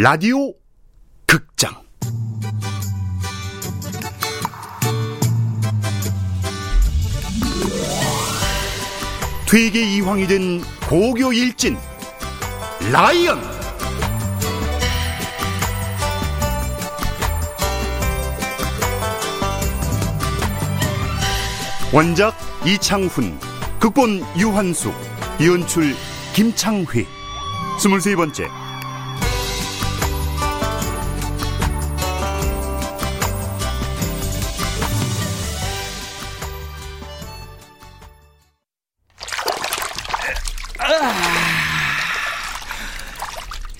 라디오 극장. 퇴계 이황이 된 고교 일진 라이언. 원작 이창훈 극본 유한숙 연출 김창회 스물세 번째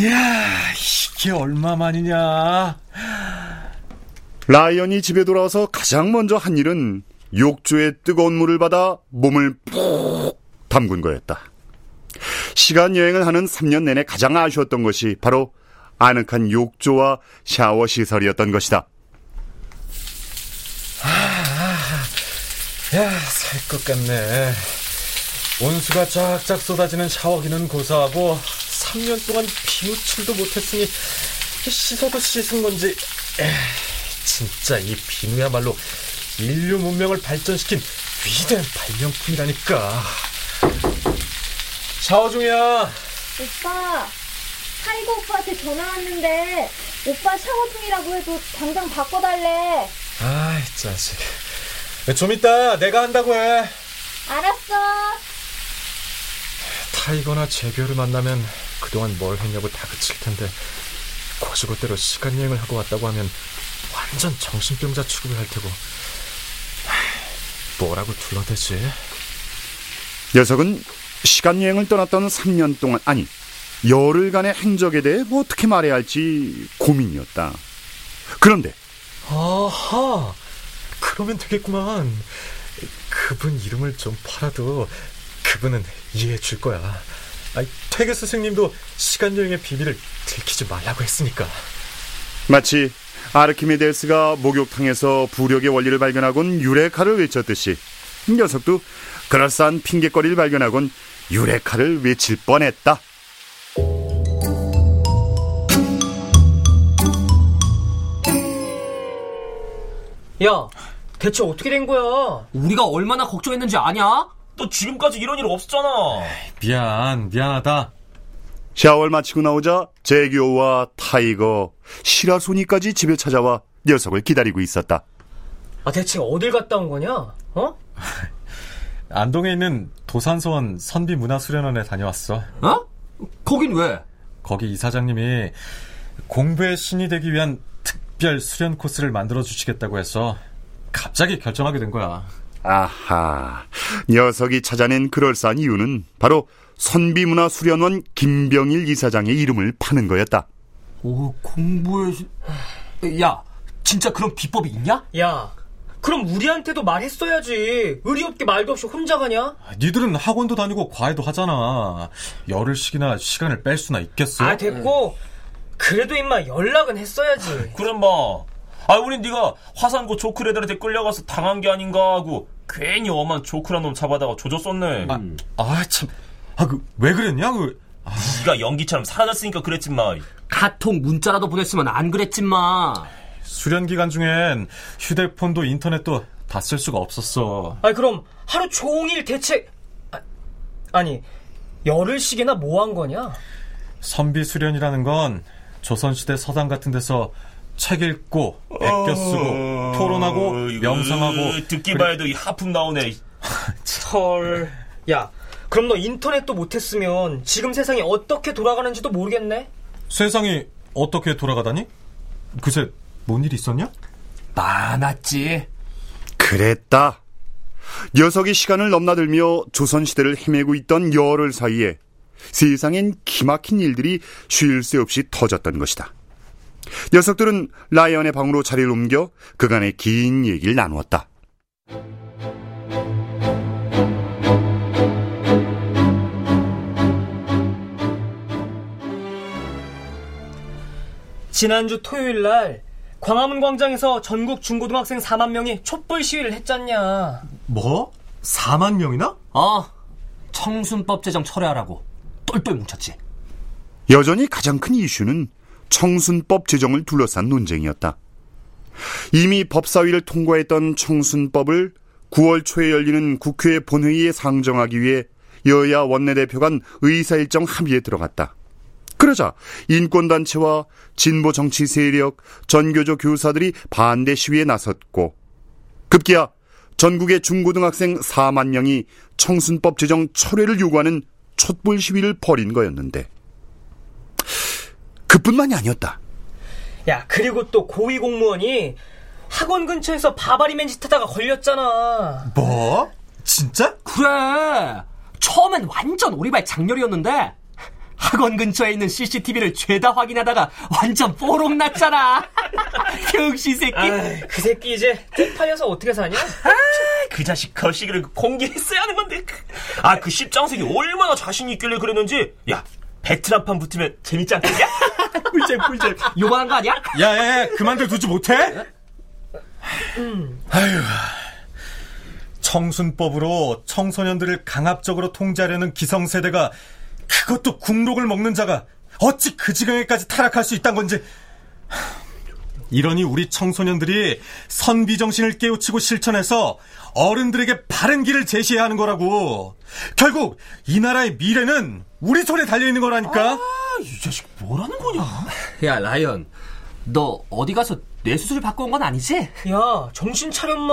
이야, 이게 얼마만이냐? 라이언이 집에 돌아와서 가장 먼저 한 일은 욕조에 뜨거운 물을 받아 몸을 푹 담근 거였다. 시간 여행을 하는 3년 내내 가장 아쉬웠던 것이 바로 아늑한 욕조와 샤워 시설이었던 것이다. 야, 살 것 같네. 온수가 쫙쫙 쏟아지는 샤워기는 고사하고 3년 동안 비누칠도 못했으니 씻어도 씻은 건지. 에이, 진짜 이 비누야말로 인류 문명을 발전시킨 위대한 발명품이라니까. 샤워 중이야. 오빠, 타이거 오빠한테 전화 왔는데 오빠 샤워 중이라고 해도 당장 바꿔달래. 아이 자식. 좀 이따 내가 한다고 해. 알았어. 타이거나 재규를 만나면 그동안 뭘 했냐고 다그칠 텐데 고지고대로 시간 여행을 하고 왔다고 하면 완전 정신병자 취급을 할 테고 하, 뭐라고 둘러대지? 녀석은 시간 여행을 떠났던 3년 동안 아니 열흘간의 행적에 대해 뭐 어떻게 말해야 할지 고민이었다. 그런데 아하 그러면 되겠구만 그분 이름을 좀 팔아도 그분은 이해해 줄 거야 아이, 퇴계 스승님도 시간 여행의 비밀을 들키지 말라고 했으니까 마치 아르키메데스가 목욕탕에서 부력의 원리를 발견하곤 유레카를 외쳤듯이 이 녀석도 그럴싸한 핑계거리를 발견하곤 유레카를 외칠 뻔했다. 야, 대체 어떻게 된 거야? 우리가 얼마나 걱정했는지 아냐? 너 지금까지 이런 일 없었잖아. 미안 미안하다 샤워를 마치고 나오자 재규와 타이거, 시라소니까지 집에 찾아와 녀석을 기다리고 있었다. 아, 대체 어딜 갔다 온 거냐? 어? 안동에 있는 도산서원 선비문화수련원에 다녀왔어 어? 거긴 왜? 거기 이사장님이 공부의 신이 되기 위한 특별 수련 코스를 만들어 주시겠다고 해서 갑자기 결정하게 된 거야. 아하, 녀석이 찾아낸 그럴싸한 이유는 바로 선비문화 수련원 김병일 이사장의 이름을 파는 거였다. 오, 공부에... 시- 야, 진짜 그런 비법이 있냐? 야, 그럼 우리한테도 말했어야지. 의리 없게 말도 없이 혼자 가냐? 니들은 학원도 다니고 과외도 하잖아. 열흘씩이나 시간을 뺄 수나 있겠어? 아, 됐고. 그래도 임마 연락은 했어야지. 그래 마. 아, 우린 네가 화산고 조크레들한테 끌려가서 당한 게 아닌가 하고 괜히 엄한 조크란 놈 잡아다가 조졌었네. 아, 참. 아, 그, 왜 그랬냐? 그, 네가 연기처럼 사라졌으니까 그랬지 마. 카톡 문자라도 보냈으면 안 그랬지 마. 수련 기간 중엔 휴대폰도 인터넷도 다 쓸 수가 없었어. 아니, 그럼 하루 종일 대체. 아, 아니, 열흘씩이나 뭐 한 거냐? 선비 수련이라는 건 조선시대 서당 같은 데서 책 읽고, 애껴 쓰고, 토론하고, 어, 이거, 명상하고. 듣기만 해도 이 하품 나오네. 헐. 야, 그럼 너 인터넷도 못했으면 지금 세상이 어떻게 돌아가는지도 모르겠네? 세상이 어떻게 돌아가다니? 그새 뭔 일 있었냐? 많았지. 그랬다. 녀석이 시간을 넘나들며 조선시대를 헤매고 있던 열흘 사이에 세상엔 기막힌 일들이 쉴 새 없이 터졌던 것이다. 녀석들은 라이언의 방으로 자리를 옮겨 그간의 긴 얘기를 나누었다. 지난주 토요일 날 광화문 광장에서 전국 중고등학생 4만 명이 촛불 시위를 했잖냐. 뭐? 4만 명이나? 어, 청순법 제정 철회하라고 똘똘 뭉쳤지. 여전히 가장 큰 이슈는 청순법 제정을 둘러싼 논쟁이었다. 이미 법사위를 통과했던 청순법을 9월 초에 열리는 국회 본회의에 상정하기 위해 여야 원내대표 간 의사일정 합의에 들어갔다. 그러자 인권단체와 진보 정치 세력, 전교조 교사들이 반대 시위에 나섰고 급기야 전국의 중고등학생 4만 명이 청순법 제정 철회를 요구하는 촛불 시위를 벌인 거였는데 그뿐만이 아니었다. 야, 그리고 또 고위 공무원이 학원 근처에서 바바리 맨 짓 하다가 걸렸잖아. 뭐? 진짜? 그래. 처음엔 완전 오리발 장렬이었는데 학원 근처에 있는 CCTV를 죄다 확인하다가 완전 뽀록 났잖아. 병신 새끼. 아이, 그 새끼 이제 땡 팔려서 어떻게 사냐? 그 자식 거시기를 공개했어야 하는 건데. 아, 그 십장색이 얼마나 자신이 있길래 그랬는지. 야, 배트라판 붙으면 재밌지 않겠냐? 꿀잼 꿀잼. 요만한 거 아니야? 야야야 그만들 두지 못해? 아휴 청순법으로 청소년들을 강압적으로 통제하려는 기성세대가 그것도 국록을 먹는 자가 어찌 그 지경에까지 타락할 수 있단 건지 이러니 우리 청소년들이 선비 정신을 깨우치고 실천해서 어른들에게 바른 길을 제시해야 하는 거라고 결국 이 나라의 미래는 우리 손에 달려 있는 거라니까 이 자식 뭐라는 거냐? 야 라이언, 너 어디 가서 뇌수술 받고 온 건 아니지? 야, 정신 차렸마.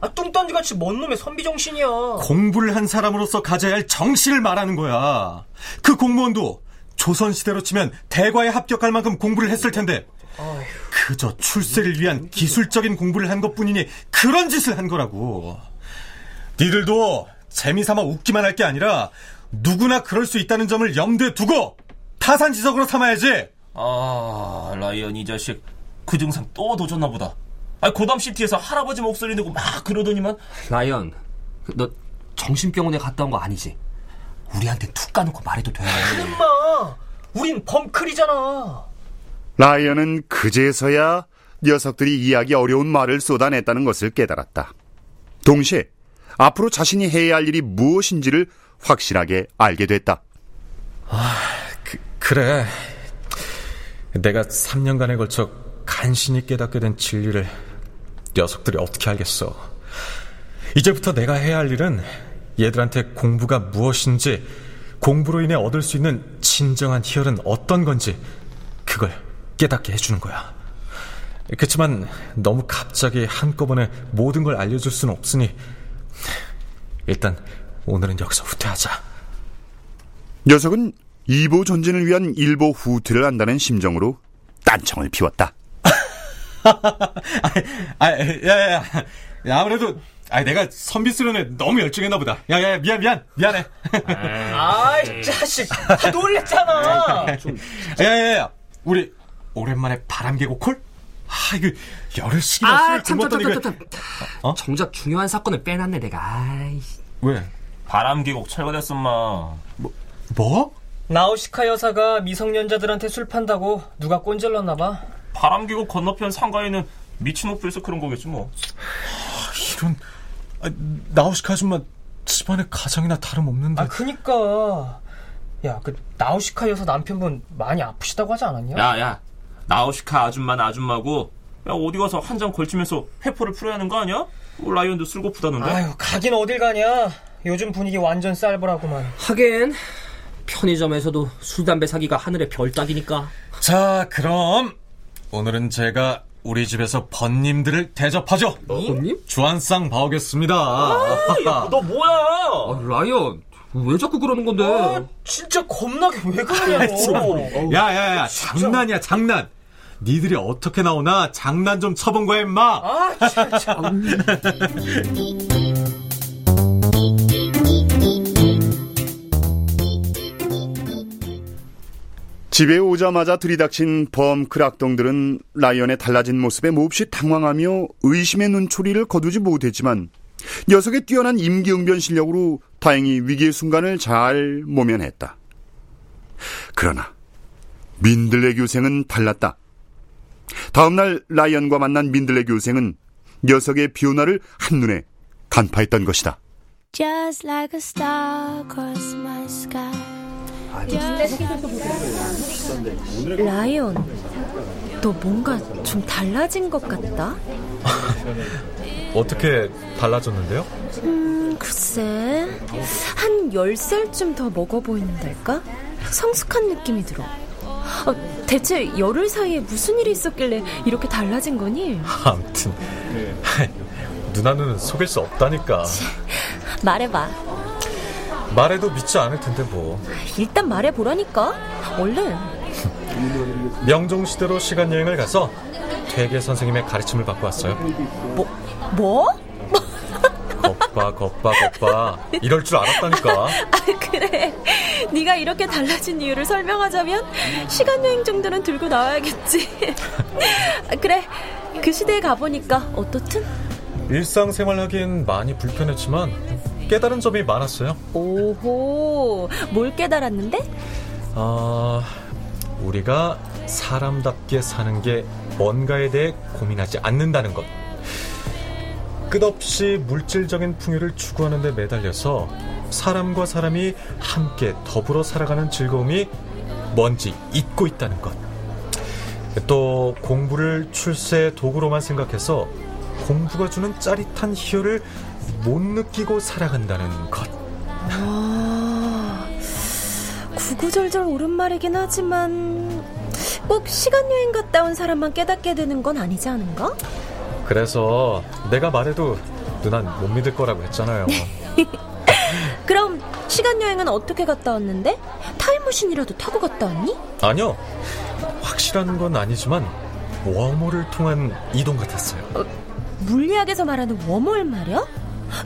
아, 뚱딴지 같이 뭔 놈의 선비 정신이야. 공부를 한 사람으로서 가져야 할 정신을 말하는 거야. 그 공무원도 조선시대로 치면 대과에 합격할 만큼 공부를 했을 텐데, 그저 출세를 위한 기술적인 공부를 한 것 뿐이니 그런 짓을 한 거라고. 니들도 재미삼아 웃기만 할 게 아니라 누구나 그럴 수 있다는 점을 염두에 두고 타산지석으로 삼아야지. 아, 라이언 이 자식 그 증상 또 도졌나 보다. 아, 고담시티에서 할아버지 목소리 내고 막 그러더니만. 라이언, 너 정신병원에 갔다 온 거 아니지? 우리한테 툭 까놓고 말해도 돼. 엄마, 우린 범클이잖아. 라이언은 그제서야 녀석들이 이해하기 어려운 말을 쏟아냈다는 것을 깨달았다. 동시에 앞으로 자신이 해야 할 일이 무엇인지를 확실하게 알게 됐다. 그, 그래. 내가 3년간에 걸쳐 간신히 깨닫게 된 진리를 녀석들이 어떻게 알겠어. 이제부터 내가 해야 할 일은 얘들한테 공부가 무엇인지, 공부로 인해 얻을 수 있는 진정한 희열은 어떤 건지, 그걸 깨닫게 해주는 거야. 그렇지만 너무 갑자기 한꺼번에 모든 걸 알려줄 수는 없으니, 일단 오늘은 여기서 후퇴하자. 녀석은 이보 전진을 위한 일보 후퇴를 한다는 심정으로 딴청을 피웠다. 아, 야, 야, 야. 야, 아무래도, 아, 내가 선비 수련에 너무 열중했나 보다. 야, 야, 미안, 미안, 미안해. 아이, 자식. 다 놀랬잖아. 야, 야, 야. 우리, 오랜만에 바람 개고 콜? 아, 이거, 열흘 씩이나 아, 참, 참, 참, 이거- 참, 참. 어? 정작 중요한 사건을 빼놨네, 내가. 아이. 왜? 바람 계곡 철거됐었마. 뭐? 나우시카 여사가 미성년자들한테 술 판다고 누가 꼰질렀나봐. 바람 계곡 건너편 상가에는 미친 오프에서 그런 거겠지 뭐. 이런, 아, 나우시카 아줌마 집안에 가장이나 다름없는데. 아, 그니까. 야, 그, 나우시카 여사 남편분 많이 아프시다고 하지 않았냐? 야, 야. 나우시카 아줌마는 아줌마고, 야, 어디 가서 한 장 걸치면서 회포를 풀어야 하는 거 아니야? 뭐 라이언도 쓸고프다는데. 아유, 가긴 어딜 가냐. 요즘 분위기 완전 쌀벌하구만. 하긴, 편의점에서도 술, 담배 사기가 하늘의 별 따기니까. 자, 그럼, 오늘은 제가 우리 집에서 번님들을 대접하죠. 언님? 주한상 봐오겠습니다. 너 뭐야? 아, 라이언, 왜 자꾸 그러는 건데? 아, 진짜 겁나게 왜 그러냐고. 야, 야, 야, 장난이야, 장난. 니들이 어떻게 나오나 장난 좀 쳐본 거야, 임마. 아, 진짜. 집에 오자마자 들이닥친 범크 악동들은 라이언의 달라진 모습에 몹시 당황하며 의심의 눈초리를 거두지 못했지만 녀석의 뛰어난 임기응변 실력으로 다행히 위기의 순간을 잘 모면했다. 그러나 민들레 교생은 달랐다. 다음날 라이언과 만난 민들레 교생은 녀석의 변화를 한눈에 간파했던 것이다. Just like a star across my sky. 라이언, 너 뭔가 좀 달라진 것 같다? 어떻게 달라졌는데요? 음, 글쎄, 한 10살쯤 더 먹어 보이는달까? 성숙한 느낌이 들어. 어, 대체 열흘 사이에 무슨 일이 있었길래 이렇게 달라진 거니? 아무튼 누나는 속일 수 없다니까. 말해봐. 말해도 믿지 않을 텐데 뭐. 일단 말해보라니까. 얼른. 명종시대로 시간 여행을 가서 퇴계 선생님의 가르침을 받고 왔어요. 뭐? 뭐? 겉봐 겉봐 겉봐 이럴 줄 알았다니까. 아, 그래. 네가 이렇게 달라진 이유를 설명하자면 시간 여행 정도는 들고 나와야겠지. 그래. 그 시대에 가보니까 어떻든? 일상생활 하기엔 많이 불편했지만 깨달은 점이 많았어요. 오호, 뭘 깨달았는데? 아, 우리가 사람답게 사는 게 뭔가에 대해 고민하지 않는다는 것. 끝없이 물질적인 풍요를 추구하는 데 매달려서 사람과 사람이 함께 더불어 살아가는 즐거움이 뭔지 잊고 있다는 것. 또 공부를 출세의 도구로만 생각해서 공부가 주는 짜릿한 희열을 못 느끼고 살아간다는 것. 아, 구구절절 옳은 말이긴 하지만 꼭 시간 여행 갔다 온 사람만 깨닫게 되는 건 아니지 않은가? 그래서 내가 말해도 누난 못 믿을 거라고 했잖아요. 그럼 시간 여행은 어떻게 갔다 왔는데? 타임머신이라도 타고 갔다 왔니? 아니요. 확실한 건 아니지만 웜홀을 통한 이동 같았어요. 어, 물리학에서 말하는 웜홀 말이야?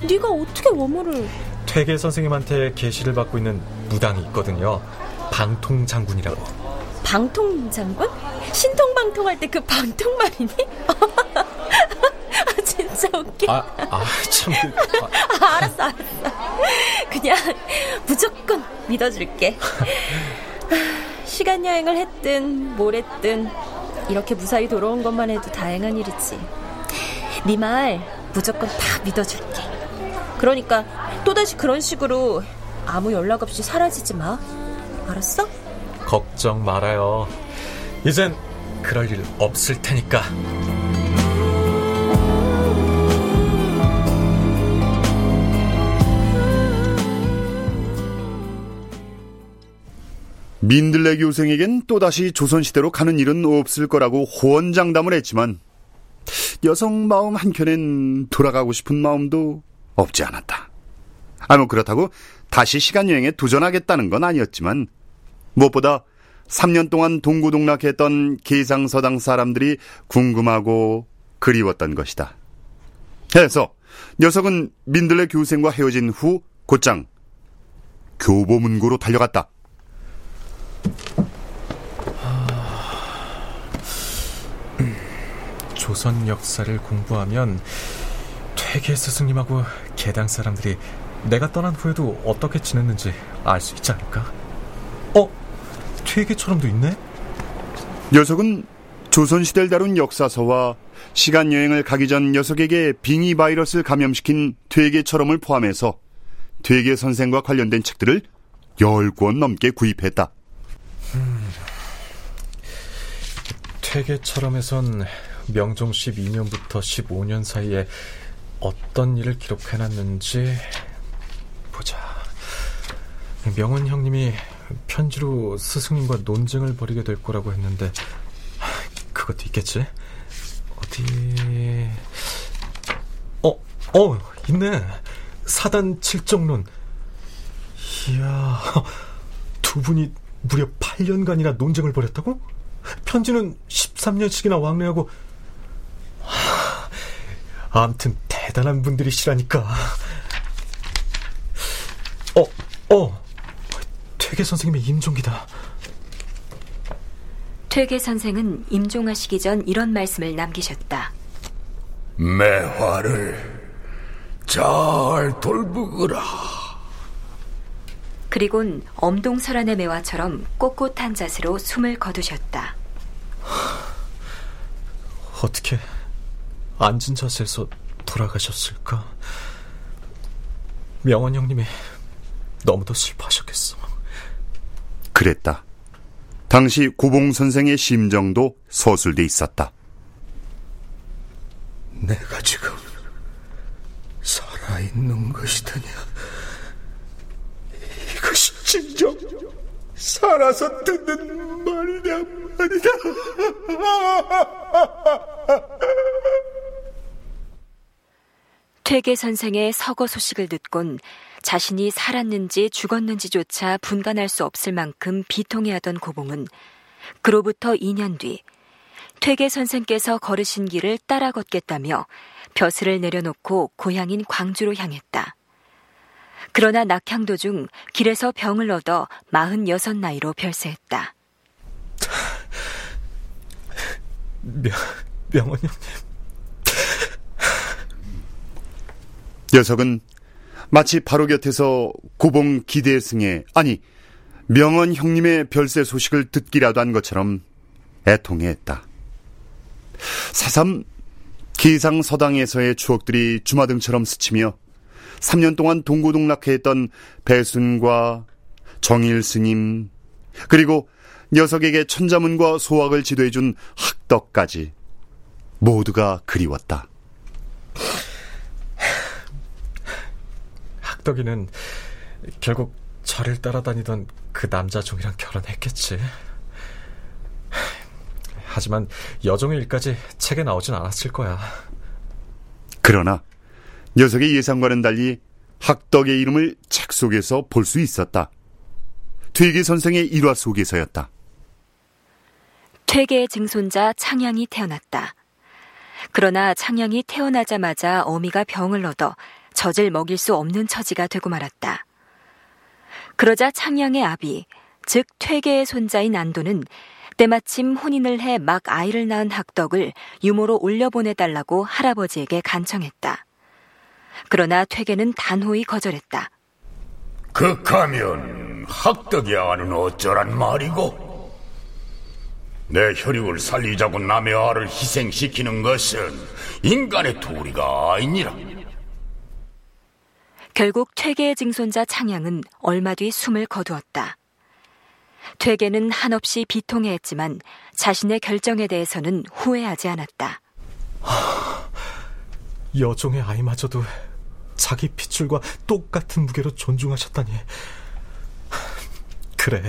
네가 어떻게 웜홀을... 퇴계 선생님한테 계시를 받고 있는 무당이 있거든요. 방통 장군이라고. 방통 장군? 신통방통할 때 그 방통 말이니? 아, 진짜 웃겨. 아, 아 참. 그, 아. 아, 알았어, 알았어. 그냥 무조건 믿어줄게. 시간 여행을 했든 뭘 했든 이렇게 무사히 돌아온 것만 해도 다행한 일이지. 네 말 무조건 다 믿어줄게. 그러니까 또다시 그런 식으로 아무 연락 없이 사라지지 마. 알았어? 걱정 말아요. 이젠 그럴 일 없을 테니까. 민들레 교생에겐 또다시 조선시대로 가는 일은 없을 거라고 호언장담을 했지만 여성 마음 한켠엔 돌아가고 싶은 마음도 없지 않았다. 아무 뭐 그렇다고 다시 시간여행에 도전하겠다는 건 아니었지만 무엇보다 3년 동안 동고동락했던 계상서당 사람들이 궁금하고 그리웠던 것이다. 해서 녀석은 민들레 교생과 헤어진 후 곧장 교보문고로 달려갔다. 조선 역사를 공부하면 퇴계 스승님하고 개당 사람들이 내가 떠난 후에도 어떻게 지냈는지 알 수 있지 않을까? 어? 퇴계처럼도 있네? 녀석은 조선시대를 다룬 역사서와 시간여행을 가기 전 녀석에게 빙의 바이러스를 감염시킨 퇴계처럼을 포함해서 퇴계 선생과 관련된 책들을 10권 넘게 구입했다. 퇴계처럼에선 명종 12년부터 15년 사이에 어떤 일을 기록해놨는지 보자. 명원 형님이 편지로 스승님과 논쟁을 벌이게 될 거라고 했는데 그것도 있겠지? 어디... 어, 어, 있네. 사단 칠정론. 이야, 두 분이 무려 8년간이나 논쟁을 벌였다고? 편지는 13년씩이나 왕래하고 암튼 대단한 분들이시라니까. 어, 어. 퇴계 선생님의 임종기다. 퇴계 선생은 임종하시기 전 이런 말씀을 남기셨다. 매화를 잘 돌보거라. 그리곤 엄동설안의 매화처럼 꼿꼿한 자세로 숨을 거두셨다. 어떻게 앉은 자세에서 돌아가셨을까? 명원 형님이 너무도 슬퍼하셨겠어. 그랬다. 당시 고봉 선생의 심정도 서술돼 있었다. 내가 지금 살아있는 것이더냐? 이것이 진정 살아서 듣는 말이냐 말이냐? 퇴계 선생의 서거 소식을 듣곤 자신이 살았는지 죽었는지조차 분간할 수 없을 만큼 비통해하던 고봉은 그로부터 2년 뒤 퇴계 선생께서 걸으신 길을 따라 걷겠다며 벼슬을 내려놓고 고향인 광주로 향했다. 그러나 낙향 도중 길에서 병을 얻어 46 나이로 별세했다. 명, 명원 형님. 녀석은 마치 바로 곁에서 고봉 기대승의 아니 명언 형님의 별세 소식을 듣기라도 한 것처럼 애통해했다. 사삼 기상 서당에서의 추억들이 주마등처럼 스치며 3년 동안 동고동락해했던 배순과 정일 스님 그리고 녀석에게 천자문과 소학을 지도해준 학덕까지 모두가 그리웠다. 학덕이는 결국 저를 따라다니던 그 남자 종이랑 결혼했겠지. 하지만 여종의 일까지 책에 나오진 않았을 거야. 그러나 녀석의 예상과는 달리 학덕의 이름을 책 속에서 볼 수 있었다. 퇴계 선생의 일화 속에서였다. 퇴계의 증손자 창양이 태어났다. 그러나 창양이 태어나자마자 어미가 병을 얻어 젖을 먹일 수 없는 처지가 되고 말았다. 그러자 창양의 아비, 즉 퇴계의 손자인 안도는 때마침 혼인을 해 막 아이를 낳은 학덕을 유모로 올려보내달라고 할아버지에게 간청했다. 그러나 퇴계는 단호히 거절했다. 극하면 학덕이 아는 어쩌란 말이고? 내 혈육을 살리자고 남의 아를 희생시키는 것은 인간의 도리가 아니니라. 결국 퇴계의 증손자 창양은 얼마 뒤 숨을 거두었다. 퇴계는 한없이 비통해했지만 자신의 결정에 대해서는 후회하지 않았다. 여종의 아이마저도 자기 핏줄과 똑같은 무게로 존중하셨다니. 그래,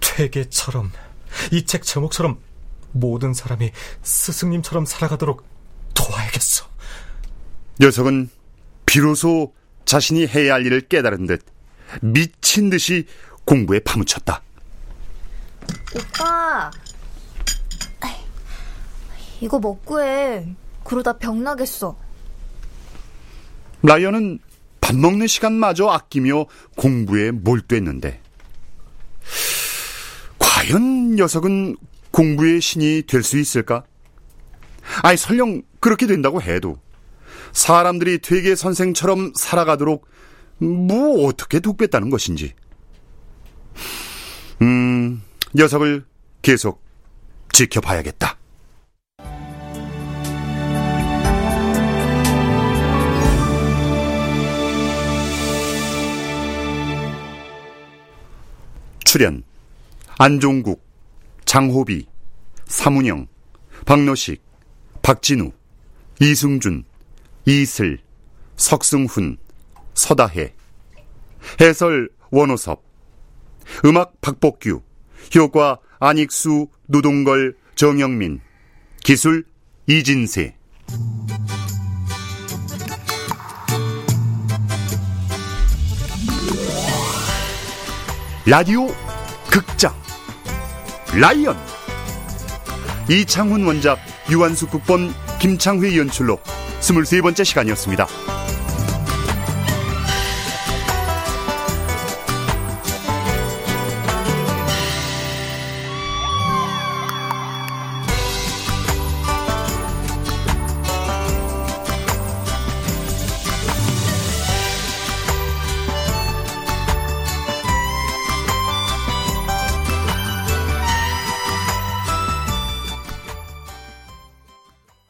퇴계처럼, 이 책 제목처럼 모든 사람이 스승님처럼 살아가도록 도와야겠어. 녀석은 비로소 자신이 해야 할 일을 깨달은 듯 미친 듯이 공부에 파묻혔다. 오빠, 이거 먹고 해. 그러다 병 나겠어. 라이언은 밥 먹는 시간마저 아끼며 공부에 몰두했는데 과연 녀석은 공부의 신이 될 수 있을까? 아니 설령 그렇게 된다고 해도 사람들이 되게 선생처럼 살아가도록 뭐 어떻게 돕겠다는 것인지. 음, 녀석을 계속 지켜봐야겠다. 출연 안종국, 장호비, 사문영, 박노식, 박진우, 이승준, 이슬, 석승훈, 서다해 해설 원호섭 음악 박복규 효과 안익수, 노동걸, 정영민 기술 이진세. 라디오 극장 라이언 이창훈 원작 유한숙 국본 김창휘 연출로 23번째 시간이었습니다.